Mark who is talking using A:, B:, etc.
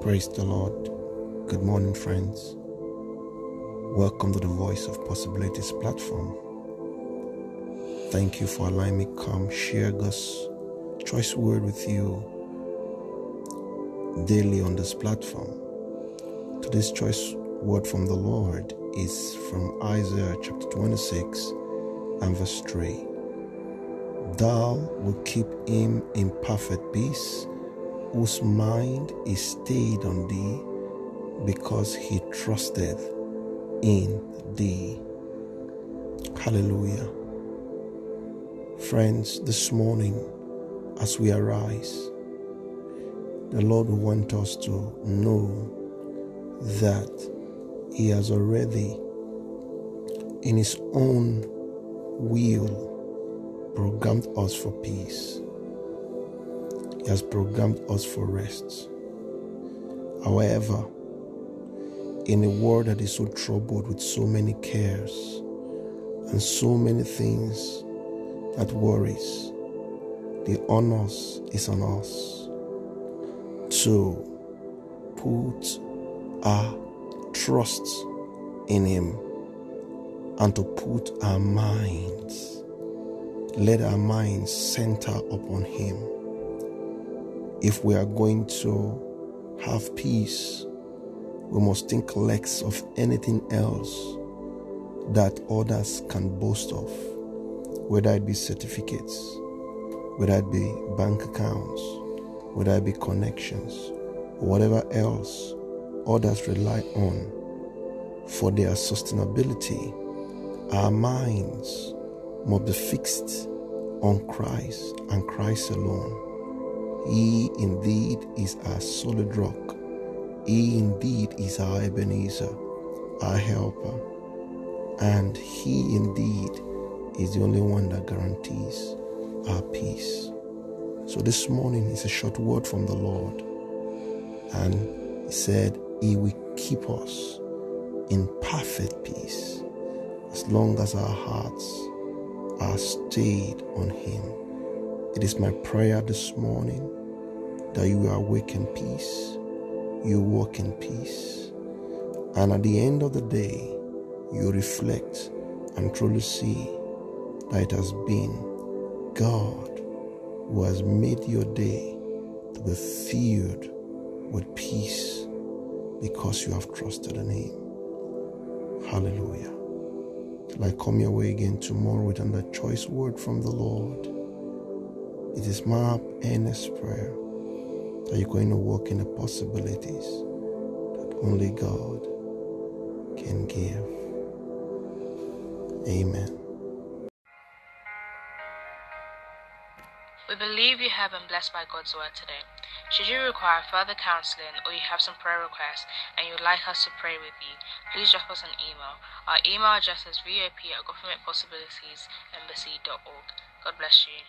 A: Praise the Lord. Good morning, friends. Welcome to the Voice of Possibilities platform. Thank you for allowing me come share God's choice word with you daily on this platform. Today's choice word from the Lord is from Isaiah chapter 26 and verse 3. Thou will keep him in perfect peace, whose mind is stayed on thee, because he trusteth in thee. Hallelujah. Friends, this morning, as we arise, the Lord will want us to know that He has already, in His own will, programmed us for peace. He has programmed us for rest. However, in a world that is so troubled with so many cares and so many things that worries, the onus is on us to put our trust in Him and to put our minds, let our minds center upon Him. If we are going to have peace, we must think less of anything else that others can boast of, whether it be certificates, whether it be bank accounts, whether it be connections, whatever else others rely on for their sustainability. Our minds must be fixed on Christ and Christ alone. He indeed is our solid rock. He indeed is our Ebenezer, our helper. And He indeed is the only one that guarantees our peace. So this morning is a short word from the Lord. And He said, He will keep us in perfect peace as long as our hearts are stayed on Him. It is my prayer this morning that you will awake in peace, you walk in peace, and at the end of the day, you reflect and truly see that it has been God who has made your day to be filled with peace because you have trusted in Him. Hallelujah. Till I come your way again tomorrow with another choice word from the Lord. It is my earnest prayer that you're going to walk in the possibilities that only God can give. Amen.
B: We believe you have been blessed by God's word today. Should you require further counseling or you have some prayer requests and you'd like us to pray with you, please drop us an email. Our email address is vop at governmentpossibilitiesembassy.org. God bless you.